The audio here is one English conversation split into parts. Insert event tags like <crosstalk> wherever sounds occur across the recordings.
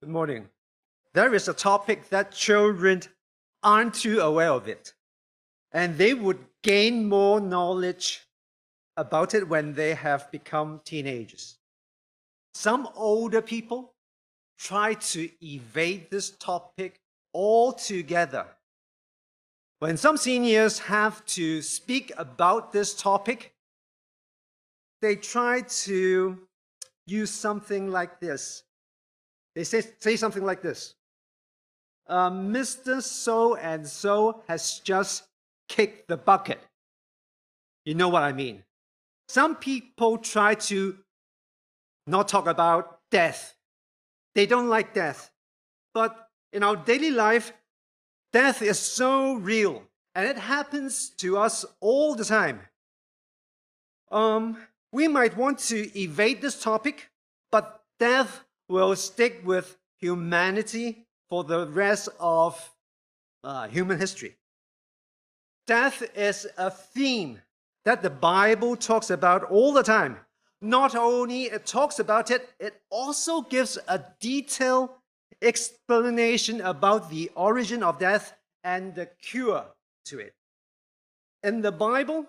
Good morning. There is a topic that children aren't too aware of it, and they would gain more knowledge about it when they have become teenagers. Some older people try to evade this topic altogether. When some seniors have to speak about this topic, they try to use something like this. They say, say something like this uh, Mr. So and so has just kicked the bucket. You know what I mean? Some people try to not talk about death. They don't like death. But in our daily life, death is so real and it happens to us all the time. Um, we might want to evade this topic, but death will stick with humanity for the rest of uh, human history. Death is a theme that the Bible talks about all the time. Not only it talks about it, it also gives a detailed explanation about the origin of death and the cure to it. In the Bible,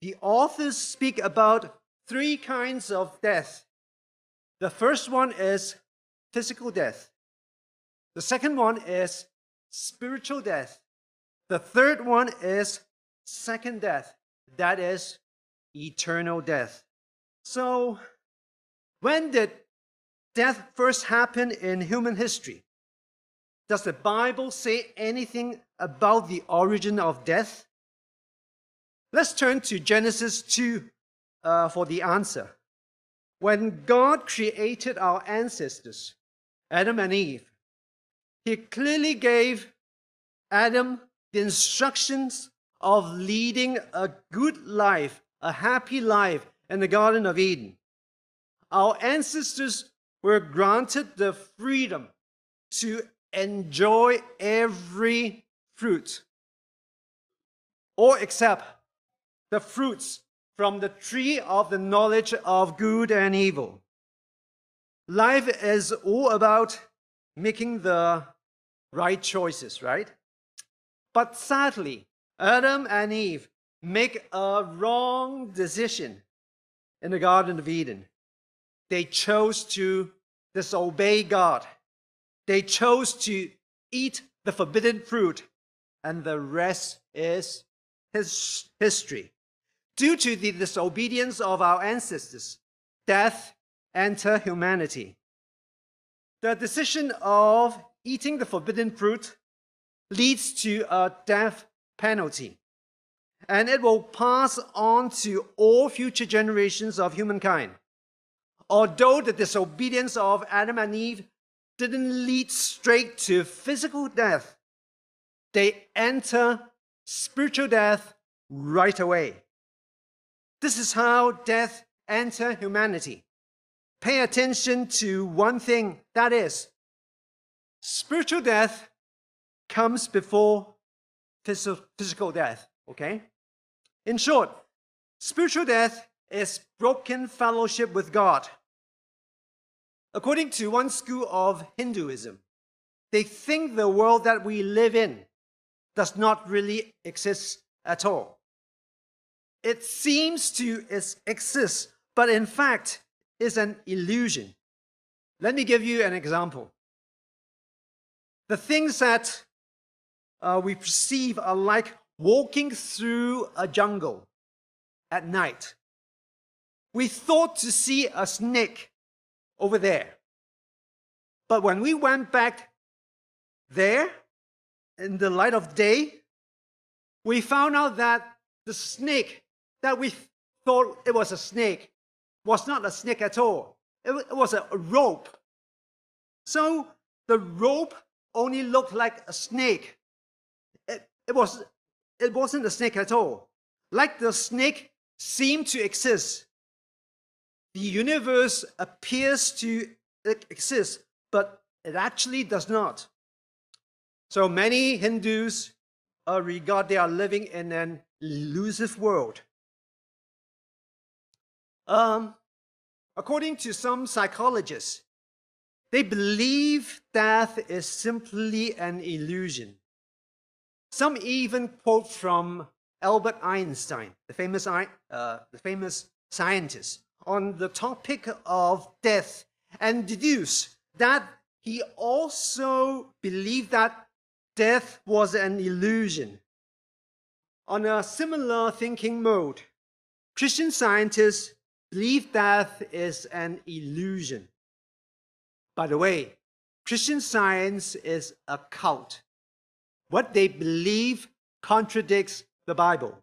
the authors speak about three kinds of death. The first one is physical death. The second one is spiritual death. The third one is second death. That is eternal death. So, when did death first happen in human history? Does the Bible say anything about the origin of death? Let's turn to Genesis 2 uh, for the answer. When God created our ancestors, Adam and Eve, he clearly gave Adam the instructions of leading a good life, a happy life in the Garden of Eden. Our ancestors were granted the freedom to enjoy every fruit, or except the fruits from the tree of the knowledge of good and evil. Life is all about making the right choices, right? But sadly, Adam and Eve make a wrong decision in the Garden of Eden. They chose to disobey God. They chose to eat the forbidden fruit, and the rest is his history. Due to the disobedience of our ancestors, death entered humanity. The decision of eating the forbidden fruit leads to a death penalty, and it will pass on to all future generations of humankind. Although the disobedience of Adam and Eve didn't lead straight to physical death, they enter spiritual death right away. This is how death entered humanity pay attention to one thing that is, spiritual death comes before physical death, okay? In short, spiritual death is broken fellowship with God. According to one school of Hinduism, they think the world that we live in does not really exist at all. It seems to exist, but in fact, is an illusion. Let me give you an example. The things that uh, we perceive are like walking through a jungle at night. We thought to see a snake over there. But when we went back there in the light of day, we found out that the snake that we thought it was a snake was not a snake at all. It was a rope. So the rope only looked like a snake. It, it, was, it wasn't a snake at all. Like the snake seemed to exist. The universe appears to exist, but it actually does not. So many Hindus uh, regard they are living in an elusive world. Um, according to some psychologists, They believe death is simply an illusion. Some even quote from Albert Einstein, the famous, uh, the famous scientist, on the topic of death and deduce that he also believed that death was an illusion. On a similar thinking mode, Christian scientists believe death is an illusion. By the way, Christian science is a cult. What they believe contradicts the Bible.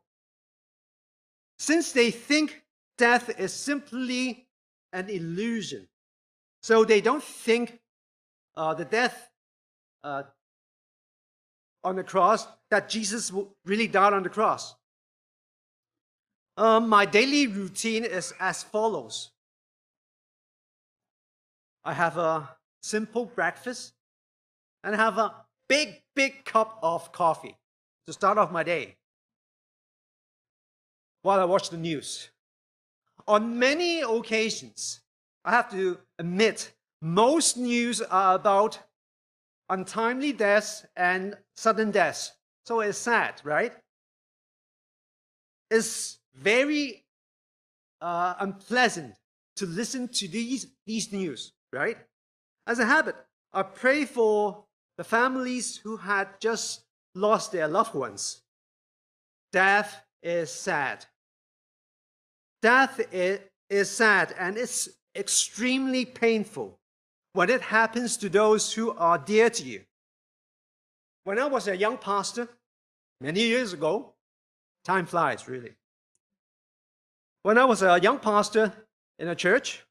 Since they think death is simply an illusion, so they don't think uh, the death uh, on the cross, that Jesus really died on the cross. Um, my daily routine is as follows I have a simple breakfast and have a big, big cup of coffee to start off my day while I watch the news. On many occasions, I have to admit, most news are about untimely deaths and sudden deaths. So it's sad, right? It's very uh, unpleasant to listen to these, these news, right? As a habit, I pray for the families who had just lost their loved ones. Death is sad. Death is, is sad and it's extremely painful when it happens to those who are dear to you. When I was a young pastor, many years ago, time flies really. When I was a young pastor in a church,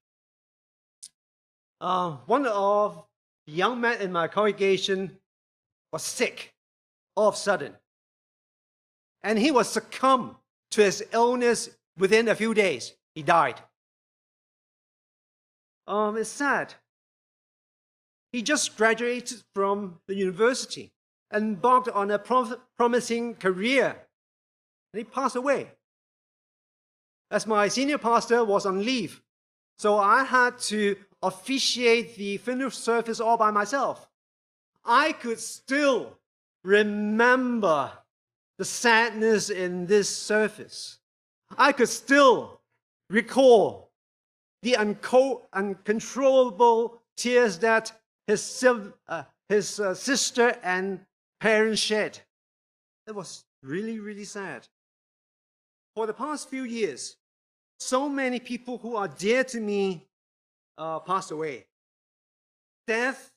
uh, one of the young men in my congregation was sick all of a sudden. And he was succumbed to his illness within a few days. He died. Um, it's sad. He just graduated from the university, embarked on a promising career, and he passed away. As my senior pastor was on leave, so I had to officiate the funeral service all by myself. I could still remember the sadness in this service. I could still recall the unco- uncontrollable tears that his, uh, his uh, sister and parents shed. It was really, really sad. For the past few years, so many people who are dear to me uh, passed away. Death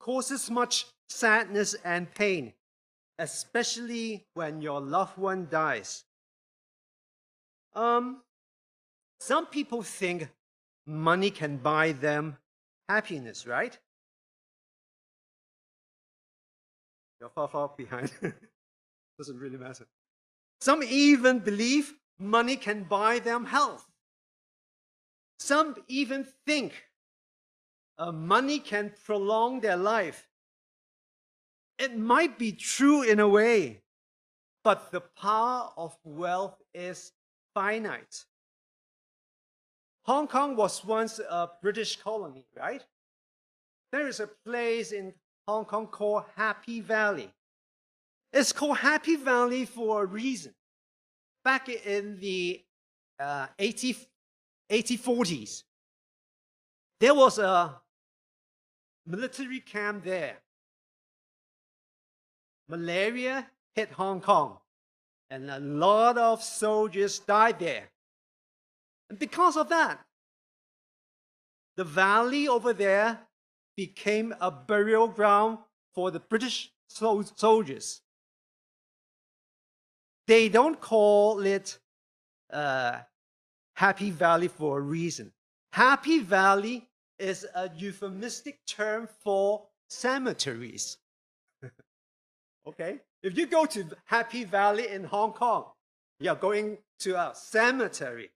causes much sadness and pain, especially when your loved one dies. Um, some people think money can buy them happiness, right? You're far, far behind. <laughs> Doesn't really matter. Some even believe money can buy them health. Some even think uh, money can prolong their life. It might be true in a way, but the power of wealth is finite. Hong Kong was once a British colony, right? There is a place in Hong Kong called Happy Valley. It's called Happy Valley for a reason. Back in the uh, 80, 1840s, there was a military camp there. Malaria hit Hong Kong, and a lot of soldiers died there. And because of that, the valley over there became a burial ground for the British soldiers. They don't call it uh, Happy Valley for a reason. Happy Valley is a euphemistic term for cemeteries. <laughs> okay? If you go to Happy Valley in Hong Kong, you're going to a cemetery.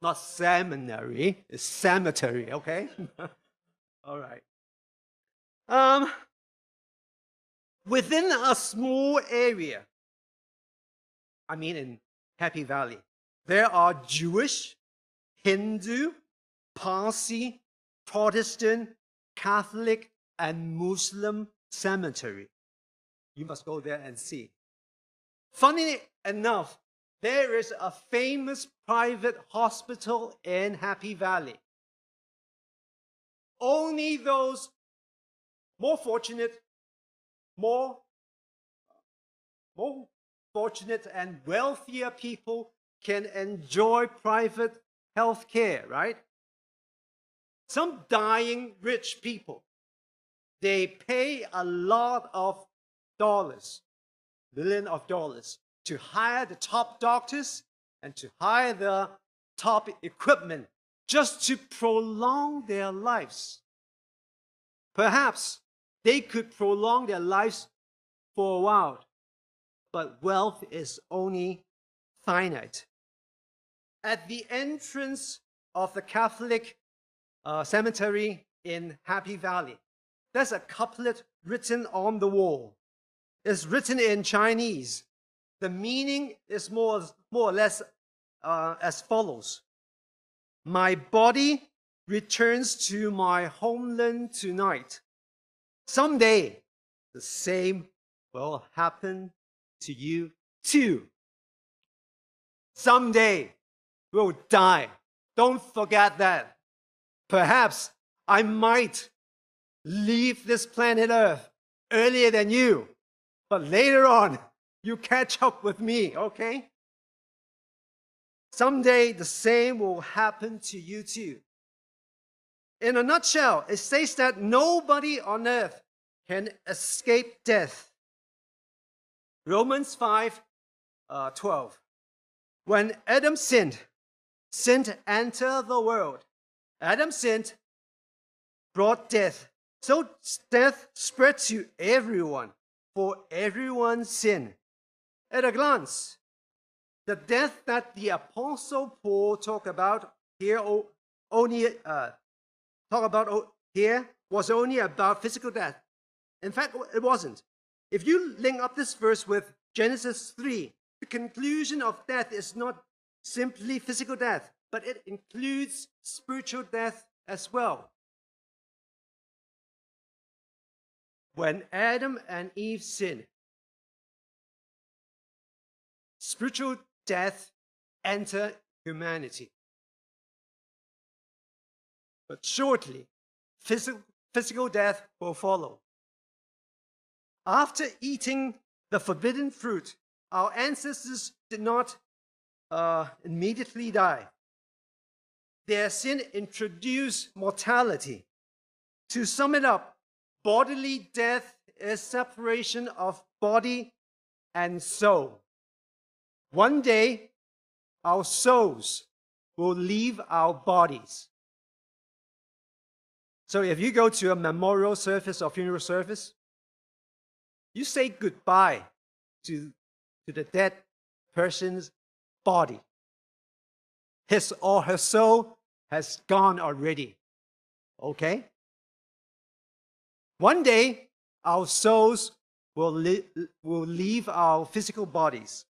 Not seminary, it's cemetery, okay? <laughs> All right. Um, within a small area, I mean in Happy Valley. There are Jewish, Hindu, Parsi, Protestant, Catholic, and Muslim cemetery. You must go there and see. Funny enough, there is a famous private hospital in Happy Valley. Only those more fortunate, more, more fortunate and wealthier people can enjoy private health care, right? Some dying rich people, they pay a lot of dollars, million of dollars, to hire the top doctors and to hire the top equipment just to prolong their lives. Perhaps they could prolong their lives for a while, but wealth is only finite. At the entrance of the Catholic uh, cemetery in Happy Valley, there's a couplet written on the wall. It's written in Chinese. The meaning is more, more or less uh, as follows My body returns to my homeland tonight. Someday, the same will happen to you too. Someday, we'll die. Don't forget that. Perhaps I might leave this planet Earth earlier than you, but later on, you catch up with me, okay? Someday the same will happen to you too. In a nutshell, it says that nobody on earth can escape death. Romans 5 uh, 12. When Adam sinned, sin entered the world. Adam sinned, brought death. So death spread to everyone, for everyone sin. At a glance, the death that the Apostle Paul talked about here only uh, talk about here was only about physical death. In fact, it wasn't. If you link up this verse with Genesis 3, the conclusion of death is not simply physical death, but it includes spiritual death as well. When Adam and Eve sinned, spiritual death entered humanity. But shortly, physical, physical death will follow. After eating the forbidden fruit, our ancestors did not uh, immediately die. Their sin introduced mortality. To sum it up, bodily death is separation of body and soul. One day, our souls will leave our bodies. So if you go to a memorial service or funeral service, you say goodbye to, to the dead person's body. His or her soul has gone already. Okay? One day, our souls will, li- will leave our physical bodies.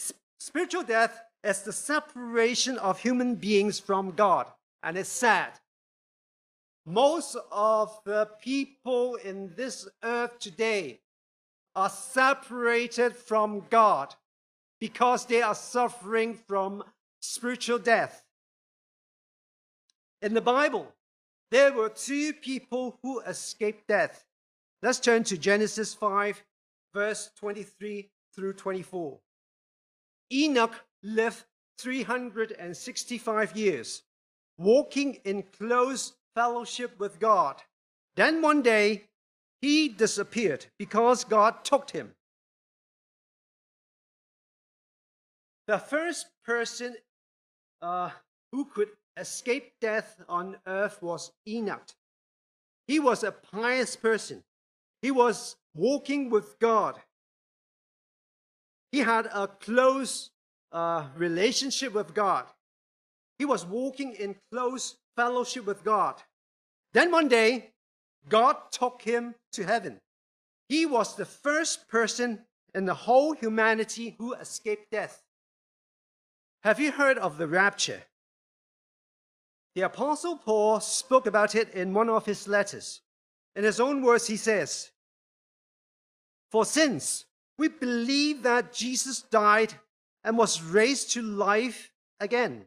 S- spiritual death is the separation of human beings from God, and it's sad. Most of the people in this earth today are separated from God because they are suffering from spiritual death. In the Bible, there were two people who escaped death. Let's turn to Genesis 5, verse 23 through 24. Enoch lived 365 years, walking in close fellowship with God. Then one day, he disappeared because God took him. The first person uh, who could escape death on earth was Enoch. He was a pious person. He was walking with God. He had a close uh, relationship with God. He was walking in close fellowship with God. Then one day, God took him to heaven. He was the first person in the whole humanity who escaped death. Have you heard of the rapture? The Apostle Paul spoke about it in one of his letters. In his own words, he says, For since we believe that Jesus died and was raised to life again,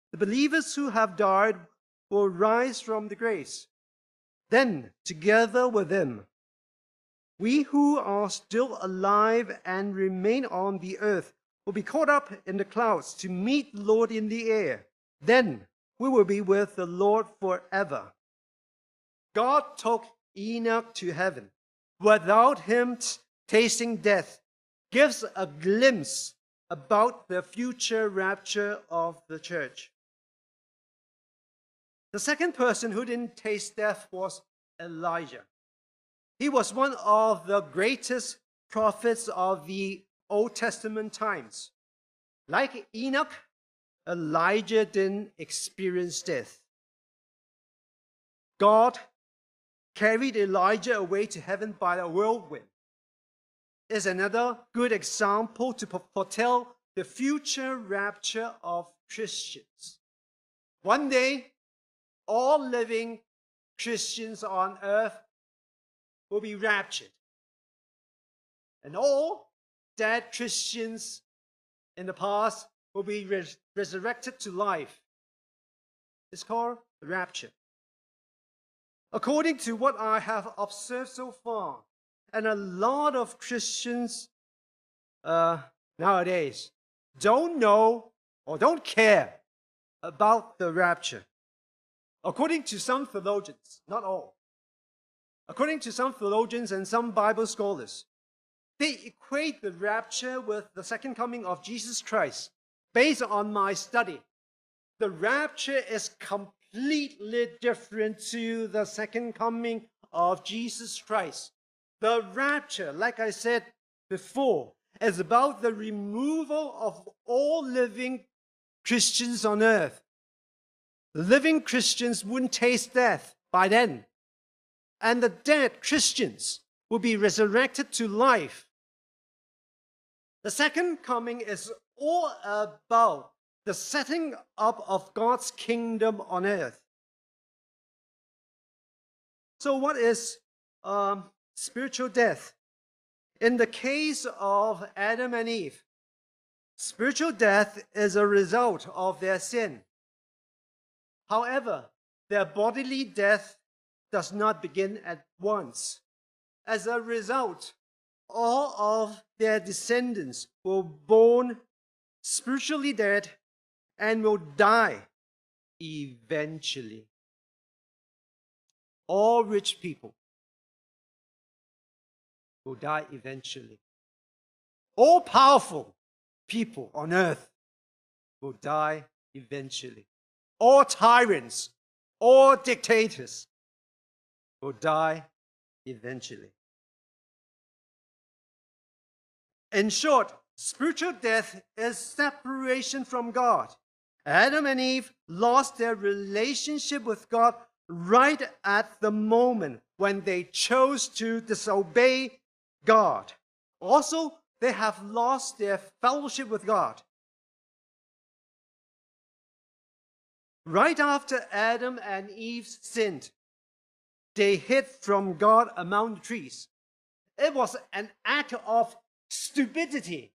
the believers who have died will rise from the graves. Then, together with them, we who are still alive and remain on the earth will be caught up in the clouds to meet the Lord in the air. Then we will be with the Lord forever. God took Enoch to heaven without him tasting death, gives a glimpse about the future rapture of the church. The second person who didn't taste death was Elijah. He was one of the greatest prophets of the Old Testament times. Like Enoch, Elijah didn't experience death. God carried Elijah away to heaven by a whirlwind. Is another good example to foretell the future rapture of Christians. One day, all living Christians on earth will be raptured. And all dead Christians in the past will be res- resurrected to life. It's called the rapture. According to what I have observed so far, and a lot of Christians uh, nowadays don't know or don't care about the rapture. According to some theologians, not all, According to some theologians and some Bible scholars, they equate the rapture with the second coming of Jesus Christ. Based on my study, the rapture is completely different to the second coming of Jesus Christ. The rapture, like I said before, is about the removal of all living Christians on earth. Living Christians wouldn't taste death by then and the dead Christians will be resurrected to life. The second coming is all about the setting up of God's kingdom on earth. So, what is um, spiritual death? In the case of Adam and Eve, spiritual death is a result of their sin. However, their bodily death does not begin at once. As a result, all of their descendants were born spiritually dead and will die eventually. All rich people will die eventually. All powerful people on earth will die eventually. All tyrants, all dictators will die eventually. In short, spiritual death is separation from God. Adam and Eve lost their relationship with God right at the moment when they chose to disobey God. Also, they have lost their fellowship with God. Right after Adam and Eve sinned, they hid from God among the trees. It was an act of stupidity.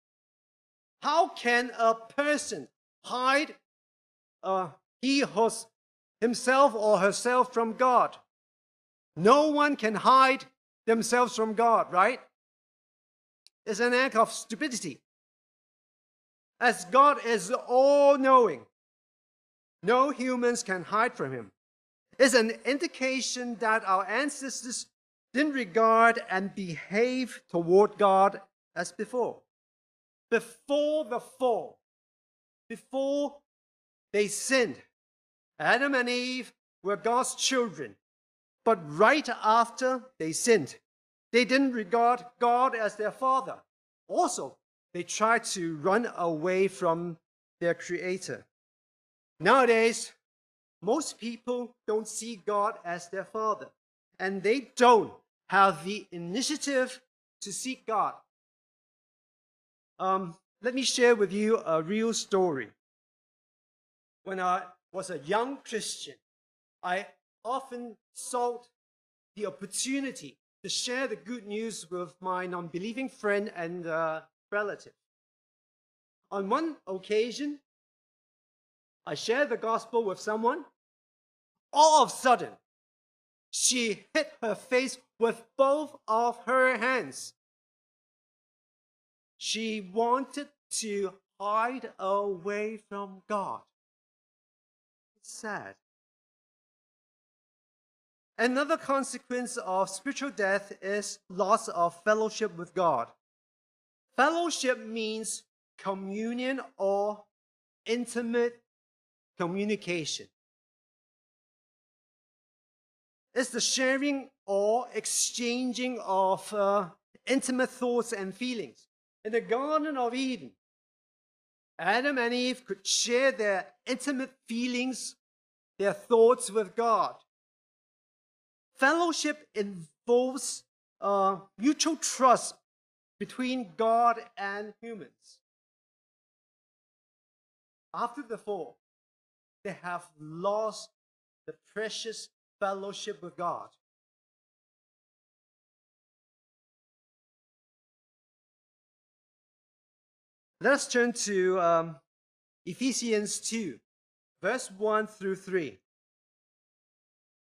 How can a person hide uh, he was himself or herself from God? No one can hide themselves from God, right? It's an act of stupidity. As God is all knowing, no humans can hide from him It's an indication that our ancestors didn't regard and behave toward God as before. Before the fall, before they sinned. Adam and Eve were God's children. But right after they sinned, they didn't regard God as their father. Also, they tried to run away from their creator. Nowadays, most people don't see God as their father, and they don't have the initiative to seek God. Um, let me share with you a real story. When I was a young Christian, I often sought the opportunity to share the good news with my non believing friend and uh, relative. On one occasion, I shared the gospel with someone. All of a sudden, she hit her face with both of her hands. She wanted to hide away from God. It's sad. Another consequence of spiritual death is loss of fellowship with God. Fellowship means communion or intimate communication. It's the sharing or exchanging of uh, intimate thoughts and feelings. In the Garden of Eden, Adam and Eve could share their intimate feelings, their thoughts with God. Fellowship involves uh, mutual trust between God and humans. After the fall, they have lost the precious fellowship with God. Let us turn to um, Ephesians 2, verse 1 through 3.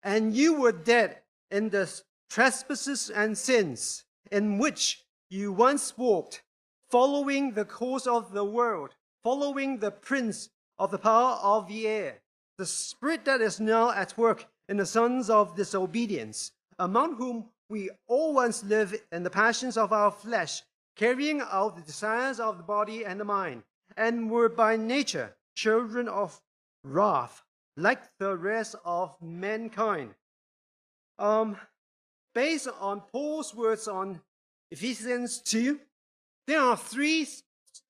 And you were dead in the trespasses and sins in which you once walked, following the course of the world, following the prince of the power of the air, the spirit that is now at work in the sons of disobedience, among whom we all once lived in the passions of our flesh, carrying out the desires of the body and the mind, and were by nature children of wrath, like the rest of mankind. Um, based on Paul's words on Ephesians 2, there are three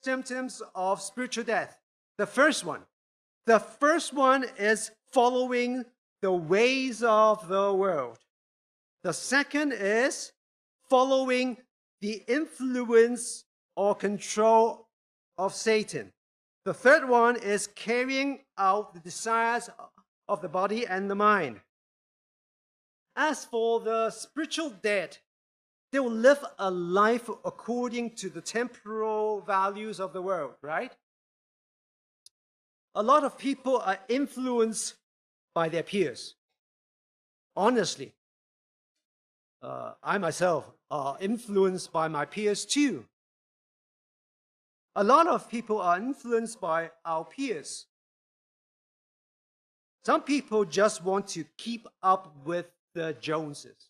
symptoms of spiritual death. The first one, the first one is following the ways of the world. The second is following the influence or control of Satan. The third one is carrying out the desires of the body and the mind. As for the spiritual dead, they will live a life according to the temporal values of the world, right? A lot of people are influenced by their peers. Honestly, uh, I myself are influenced by my peers too. A lot of people are influenced by our peers. Some people just want to keep up with the Joneses.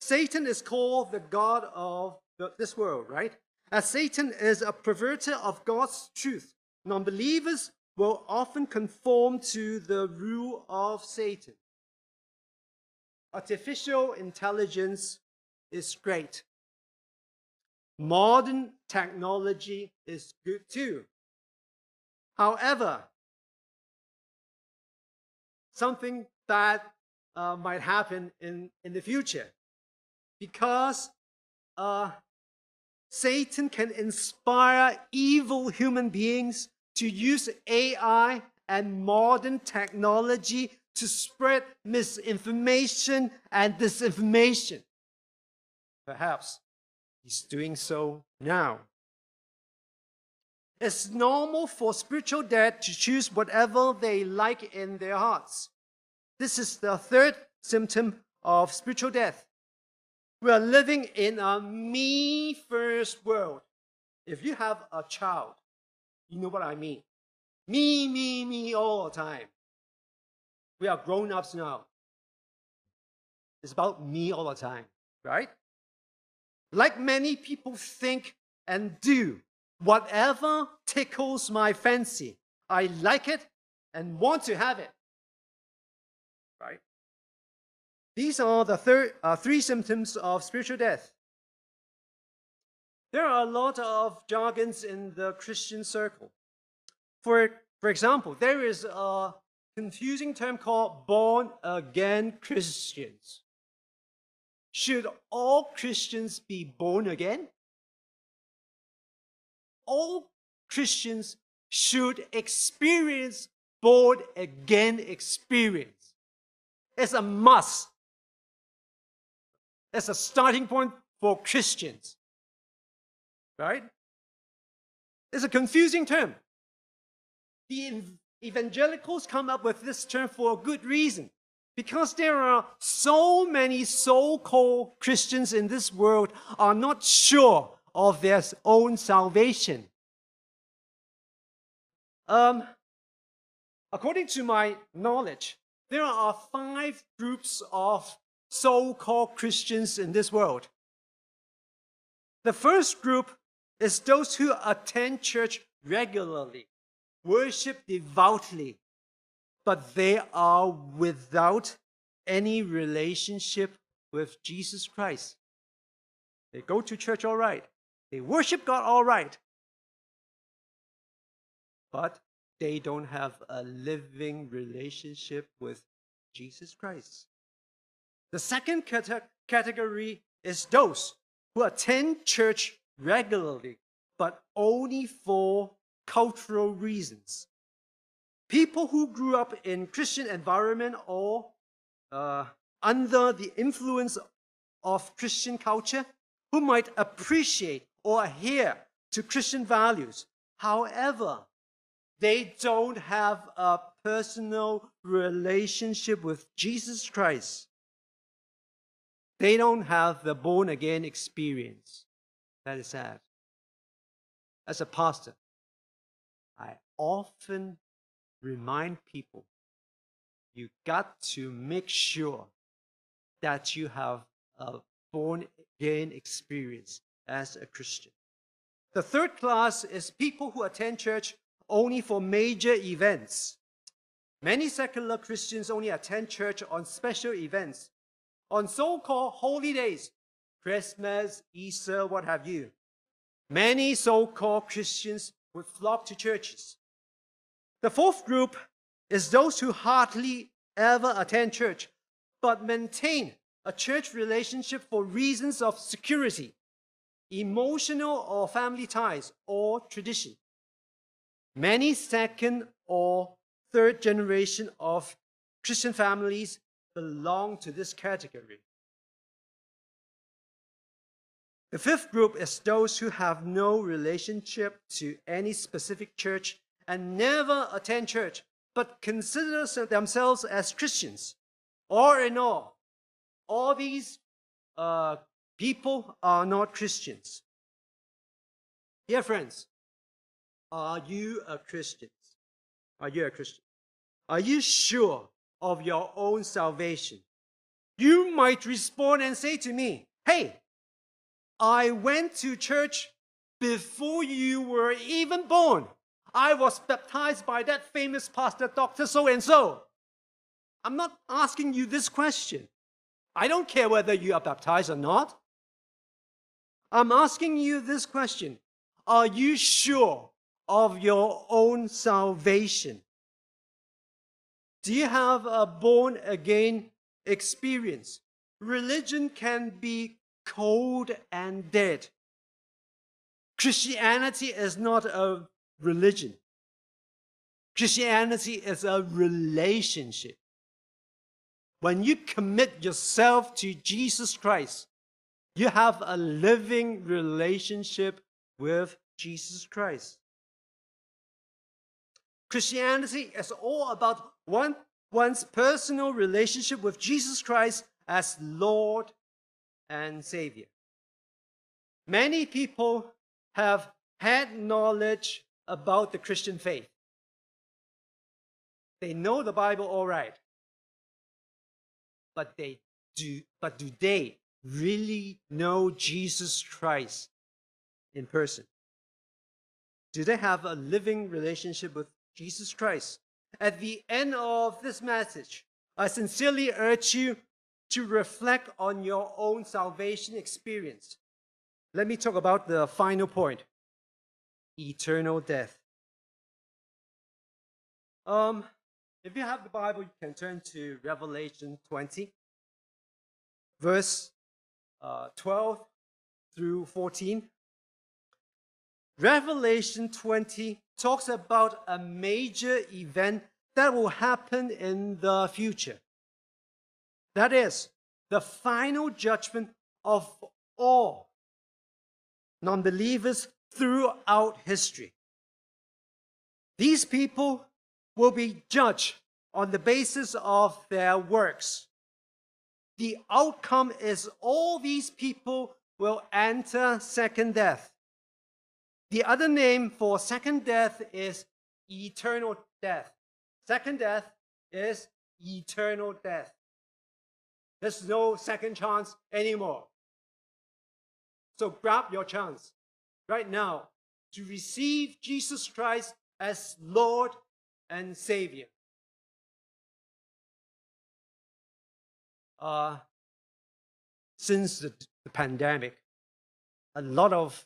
Satan is called the God of this world, right? As Satan is a perverter of God's truth, non believers will often conform to the rule of Satan. Artificial intelligence is great. Modern technology is good too. However, something bad uh, might happen in, in the future because uh, Satan can inspire evil human beings to use AI and modern technology to spread misinformation and disinformation. Perhaps he's doing so now. It's normal for spiritual dead to choose whatever they like in their hearts. This is the third symptom of spiritual death. We are living in a me first world. If you have a child, you know what I mean. Me, me, me all the time. We are grown ups now. It's about me all the time, right? Like many people think and do, whatever tickles my fancy, I like it and want to have it. These are the third, uh, three symptoms of spiritual death. There are a lot of jargons in the Christian circle. For, for example, there is a confusing term called born again Christians. Should all Christians be born again? All Christians should experience born again experience. It's a must. It's a starting point for Christians. Right? It's a confusing term. The evangelicals come up with this term for a good reason. Because there are so many so-called Christians in this world are not sure of their own salvation. Um, according to my knowledge, there are five groups of so-called Christians in this world. The first group is those who attend church regularly, worship devoutly, but they are without any relationship with Jesus Christ. They go to church all right, they worship God all right, but they don't have a living relationship with Jesus Christ. The second category is those who attend church regularly, but only for cultural reasons. People who grew up in Christian environment or uh, under the influence of Christian culture, who might appreciate or adhere to Christian values. However, they don't have a personal relationship with Jesus Christ. They don't have the born again experience. That is sad. As a pastor, I often remind people you got to make sure that you have a born again experience as a Christian. The third class is people who attend church only for major events. Many secular Christians only attend church on special events, on so called holy days, Christmas, Easter, what have you. Many so called Christians would flock to churches. The fourth group is those who hardly ever attend church, but maintain a church relationship for reasons of security, emotional or family ties, or tradition. Many second or third generation of Christian families belong to this category. The fifth group is those who have no relationship to any specific church and never attend church, but consider themselves as Christians. All in all, all these uh, people are not Christians. Dear friends, are you a Christian? Are you a Christian? Are you sure of your own salvation? You might respond and say to me, Hey, I went to church before you were even born. I was baptized by that famous pastor, Dr. So and so. I'm not asking you this question. I don't care whether you are baptized or not. I'm asking you this question Are you sure of your own salvation? Do you have a born again experience? Religion can be cold and dead. Christianity is not a religion. Christianity is a relationship. When you commit yourself to Jesus Christ, you have a living relationship with Jesus Christ. Christianity is all about one, one's personal relationship with Jesus Christ as Lord and Savior. Many people have had knowledge about the Christian faith. They know the Bible all right. But they do but do they really know Jesus Christ in person? Do they have a living relationship with Jesus Christ? At the end of this message, I sincerely urge you to reflect on your own salvation experience. Let me talk about the final point eternal death. Um, if you have the Bible, you can turn to Revelation 20, verse uh, 12 through 14. Revelation 20 talks about a major event that will happen in the future. That is, the final judgment of all non believers throughout history. These people will be judged on the basis of their works. The outcome is all these people will enter second death. The other name for second death is eternal death. Second death is eternal death. There's no second chance anymore. So grab your chance right now to receive Jesus Christ as Lord and Savior. Uh, since the, the pandemic, a lot of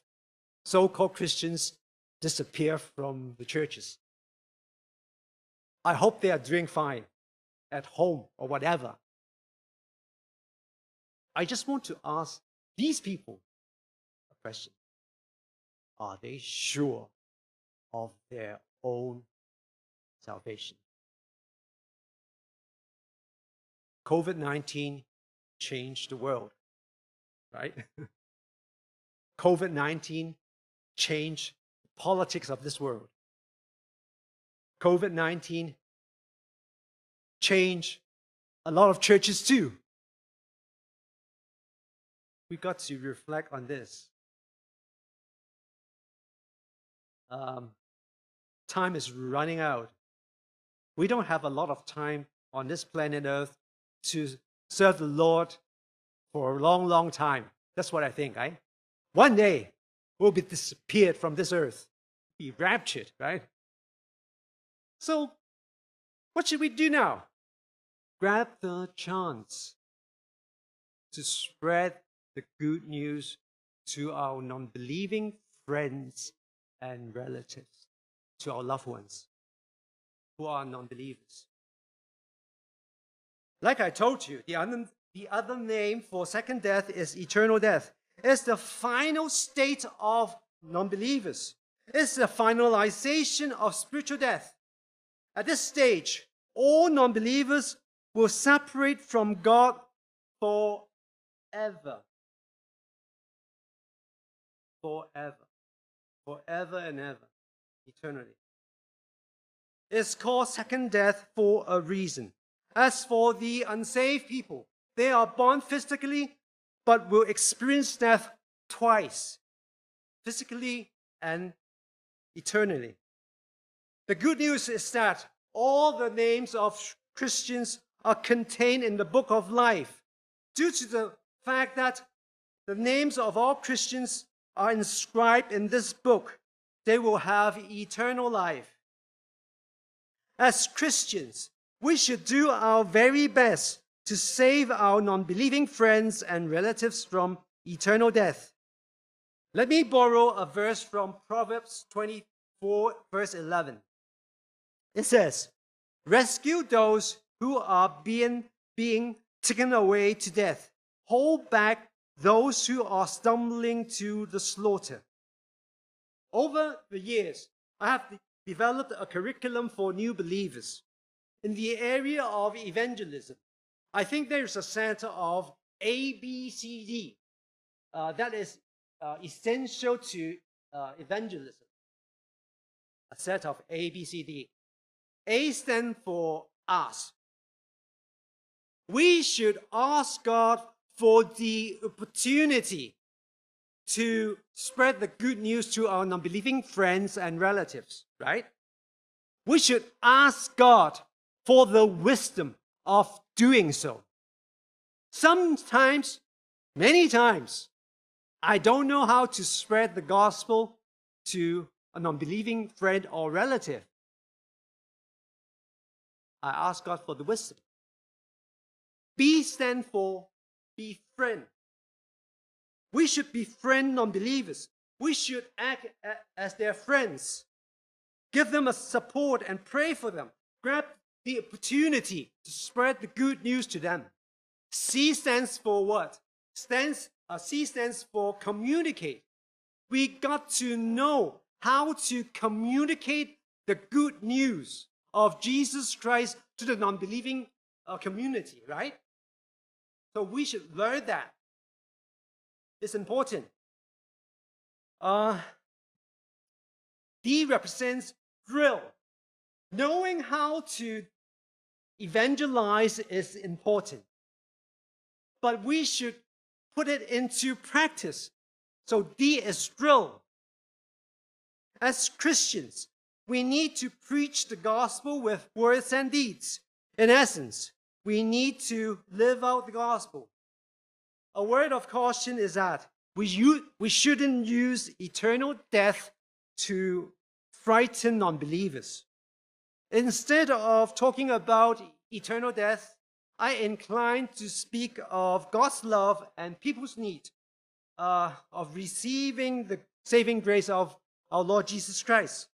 so called Christians disappear from the churches. I hope they are doing fine at home or whatever. I just want to ask these people a question Are they sure of their own salvation? COVID 19 changed the world, right? <laughs> COVID 19 changed the politics of this world. COVID 19 changed a lot of churches too. We got to reflect on this. Um, time is running out. We don't have a lot of time on this planet Earth to serve the Lord for a long, long time. That's what I think, right? One day, we'll be disappeared from this earth, be raptured, right? So, what should we do now? Grab the chance to spread the good news to our non believing friends and relatives, to our loved ones who are non believers. Like I told you, the other, the other name for second death is eternal death. It's the final state of non believers, it's the finalization of spiritual death. At this stage, all non believers will separate from God forever. Forever. Forever and ever. Eternity. It's called second death for a reason. As for the unsaved people, they are born physically, but will experience death twice physically and eternally. The good news is that all the names of Christians are contained in the book of life due to the fact that the names of all Christians are inscribed in this book. They will have eternal life. As Christians, we should do our very best to save our non believing friends and relatives from eternal death. Let me borrow a verse from Proverbs 24, verse 11. It says, Rescue those who are being, being taken away to death, hold back those who are stumbling to the slaughter. Over the years, I have developed a curriculum for new believers in the area of evangelism, I think there's a set of ABCD uh, that is uh, essential to uh, evangelism. A set of A, B, C, D. A stands for us. We should ask God for the opportunity to spread the good news to our non believing friends and relatives, right? We should ask God for the wisdom of doing so. Sometimes, many times, I don't know how to spread the gospel to a non believing friend or relative, I ask God for the wisdom. B stand for befriend. We should befriend non believers. We should act as their friends. Give them a support and pray for them. Grab the opportunity to spread the good news to them. C stands for what? Stands, uh, C stands for communicate. We got to know how to communicate the good news of Jesus Christ to the non believing uh, community, right? So we should learn that. It's important. Uh, D represents drill. Knowing how to evangelize is important, but we should put it into practice. So D is drill. As Christians, we need to preach the gospel with words and deeds. In essence, we need to live out the gospel. A word of caution is that we, we shouldn't use eternal death to frighten non believers. Instead of talking about eternal death, I incline to speak of God's love and people's need uh, of receiving the saving grace of our Lord Jesus Christ.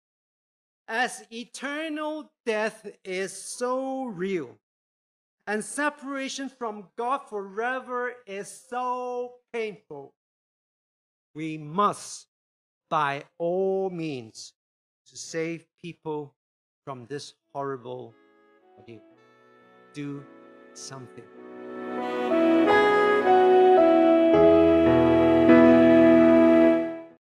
As eternal death is so real, and separation from God forever is so painful, we must, by all means, to save people from this horrible ordeal, do something.